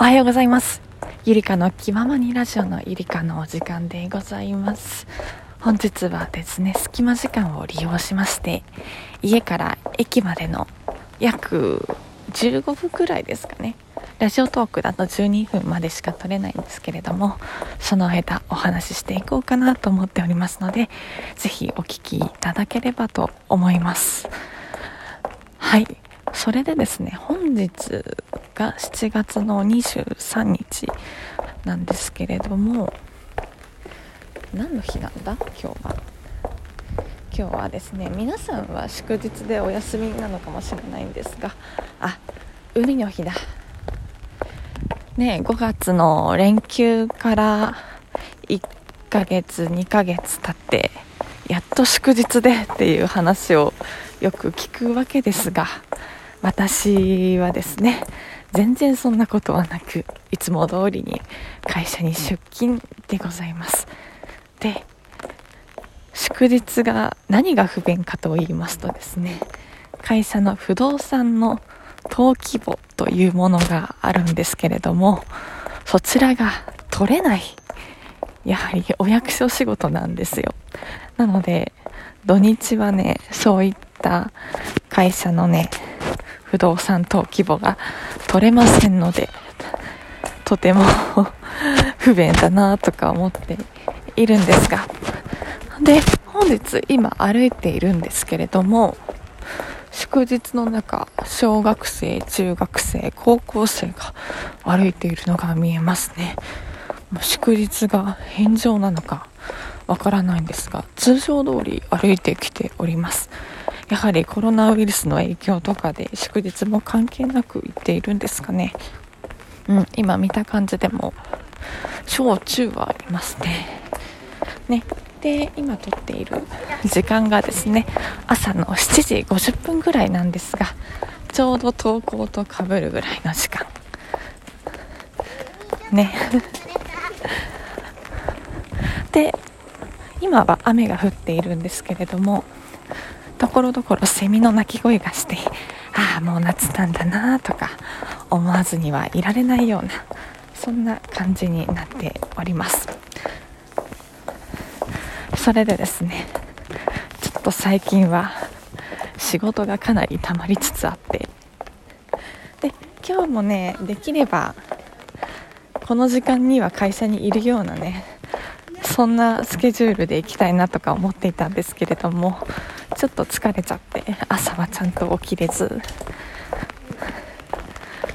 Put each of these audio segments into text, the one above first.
おはようございます。ゆりかの気ままにラジオのゆりかのお時間でございます。本日はですね隙間時間を利用しまして家から駅までの約15分くらいですかね。ラジオトークだと12分までしか撮れないんですけれどもその間お話ししていこうかなと思っておりますのでぜひお聞きいただければと思います。はい。それでですね本日が7月の23日なんですけれども何の日なんだ？今日は。今日はですね皆さんは祝日でお休みなのかもしれないんですがあ海の日だ。ね5月の連休から1ヶ月2ヶ月経ってやっと祝日でっていう話をよく聞くわけですが私はですね全然そんなことはなくいつも通りに会社に出勤でございます。で祝日が何が不便かと言いますとですね会社の不動産の登記簿というものがあるんですけれどもそちらが取れないやはりお役所仕事なんですよ。なので土日はねそういった会社のね不動産登記簿が取れませんので、とても不便だなとか思っているんですが。で、本日今歩いているんですけれども、祝日の中、小学生、中学生、高校生が歩いているのが見えますね。もう祝日が返上なのかわからないんですが、通常通り歩いてきております。やはりコロナウイルスの影響とかで祝日も関係なく行っているんですかね。うん、今見た感じでも小中はいますね。ね。で、今撮っている時間がですね、朝の7時50分ぐらいなんですが、ちょうど登校とかぶるぐらいの時間。ね。で、今は雨が降っているんですけれども、ところどころセミの鳴き声がしてああもう夏なんだなとか思わずにはいられないようなそんな感じになっております。それでですねちょっと最近は仕事がかなり溜まりつつあってで今日もねできればこの時間には会社にいるようなねそんなスケジュールで行きたいなとか思っていたんですけれどもちょっと疲れちゃって朝はちゃんと起きれず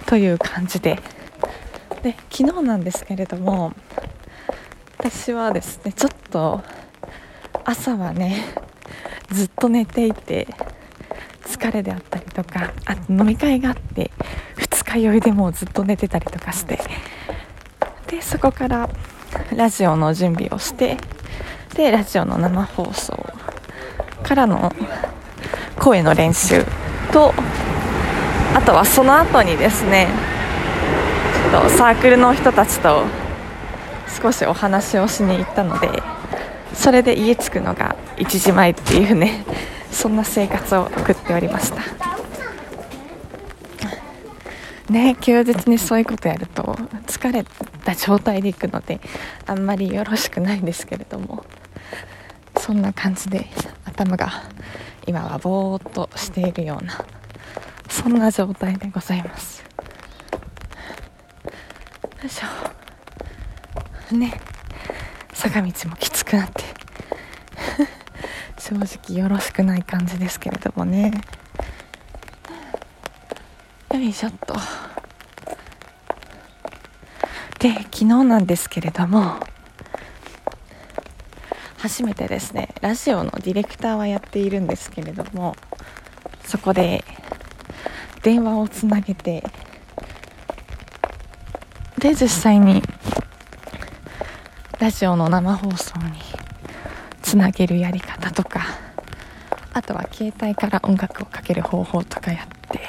という感じで。で昨日なんですけれども私はですねちょっと朝はねずっと寝ていて疲れであったりとかあと飲み会があって二日酔いでもうずっと寝てたりとかしてでそこからラジオの準備をしてでラジオの生放送からの声の練習とあとはその後にですねちょっとサークルの人たちと少しお話をしに行ったのでそれで家着くのが1時前っていうね そんな生活を送っておりました。ね休日にそういうことやると疲れた状態で行くのであんまりよろしくないんですけれどもそんな感じで頭が今はぼーっとしているようなそんな状態でございます。よいしょ。ね。坂道もきつくなって正直よろしくない感じですけれどもね。よいしょっと。で昨日なんですけれども初めてですねラジオのディレクターはやっているんですけれどもそこで電話をつなげてで実際にラジオの生放送につなげるやり方とかあとは携帯から音楽をかける方法とかやって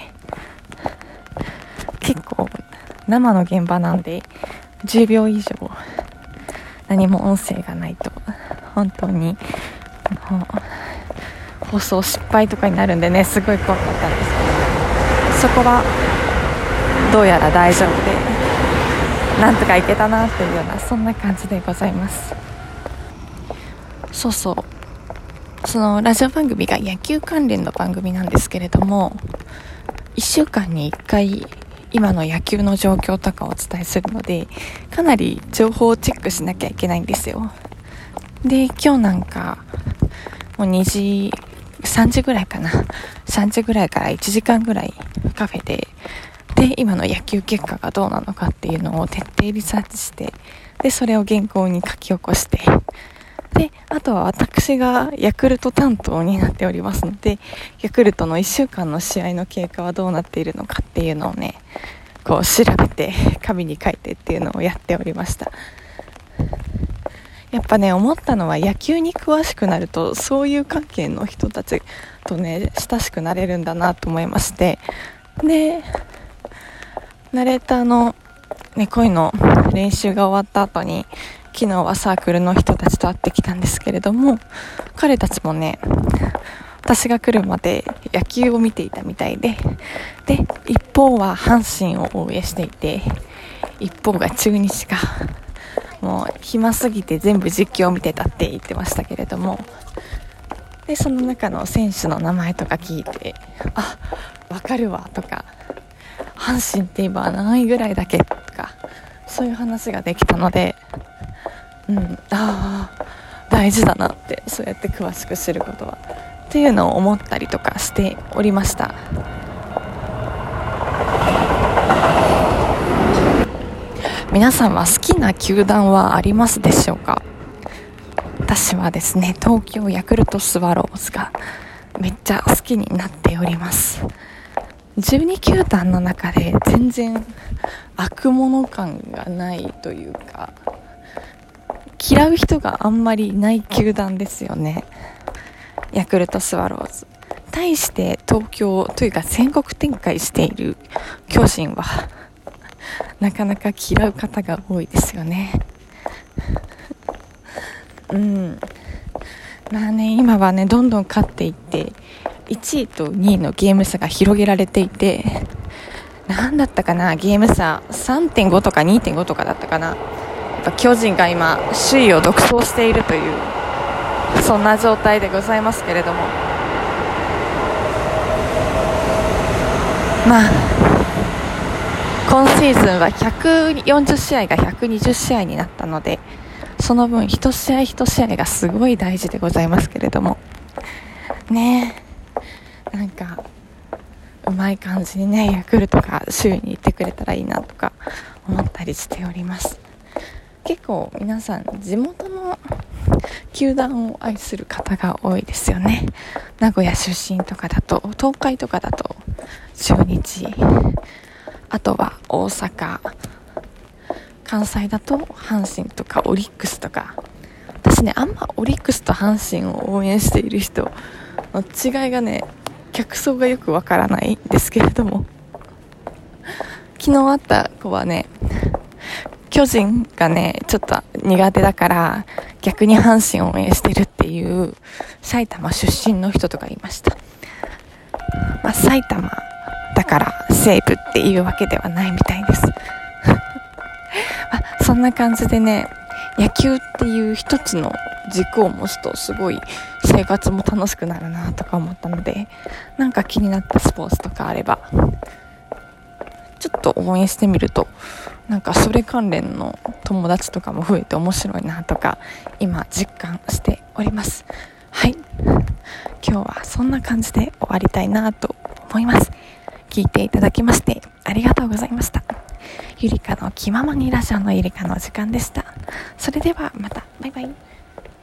結構生の現場なんで10秒以上何も音声がないと本当に放送失敗とかになるんでねすごい怖かったんですけどそこはどうやら大丈夫でなんとかいけたなっていうようなそんな感じでございます。そうそう。そのラジオ番組が野球関連の番組なんですけれども1週間に1回今の野球の状況とかをお伝えするのでかなり情報をチェックしなきゃいけないんですよ。で今日なんかもう2時3時ぐらいかな。3時ぐらいから1時間ぐらいカフェでで今の野球結果がどうなのかっていうのを徹底リサーチしてでそれを原稿に書き起こしてであとは私がヤクルト担当になっておりますのでヤクルトの1週間の試合の経過はどうなっているのかっていうのをねこう調べて紙に書いてっていうのをやっておりました。やっぱね思ったのは野球に詳しくなるとそういう関係の人たちとね親しくなれるんだなと思いまして。でナレーターの、ね、声の練習が終わった後に昨日はサークルの人たちと会ってきたんですけれども彼たちもね私が来るまで野球を見ていたみたいで。で一方は阪神を応援していて一方が中日か。もう暇すぎて全部実況を見てたって言ってましたけれども。でその中の選手の名前とか聞いてあわかるわとか阪神って今何位ぐらいだけとかそういう話ができたのでうんああ大事だなってそうやって詳しく知ることはっていうのを思ったりとかしておりました。皆さんは好きな球団はありますでしょうか？私はですね東京ヤクルトスワローズがめっちゃ好きになっております。12球団の中で全然悪者感がないというか嫌う人があんまりいない球団ですよね。ヤクルトスワローズ。対して東京というか全国展開している巨人はなかなか嫌う方が多いですよね。うん。まあね今はねどんどん勝っていって1位と2位のゲーム差が広げられていて何だったかな？ゲーム差3.5とか2.5とかだったかな？やっぱ巨人が今首位を独走しているというそんな状態でございますけれども。まあ今シーズンは140試合が120試合になったのでその分1試合1試合がすごい大事でございますけれども。ねえ。なんかうまい感じにねヤクルトが首位に行ってくれたらいいなとか思ったりしております。結構皆さん地元の球団を愛する方が多いですよね。名古屋出身とかだと東海とかだと中日。あとは大阪関西だと阪神とかオリックスとか私ねあんまオリックスと阪神を応援している人の違いがね客層がよくわからないんですけれども 昨日会った子はね巨人がね、ちょっと苦手だから、逆に阪神を応援してるっていう埼玉出身の人とかいました。まあ、埼玉から西武っていうわけではないみたいです。あ、そんな感じでね、野球っていう一つの軸を持つとすごい生活も楽しくなるなとか思ったので、なんか気になったスポーツとかあれば、ちょっと応援してみるとなんかそれ関連の友達とかも増えて面白いなとか今実感しております。はい。今日はそんな感じで終わりたいなと思います。聞いていただきましてありがとうございました。ゆりかの気ままにラジオのゆりかの時間でした。それではまた。バイバイ。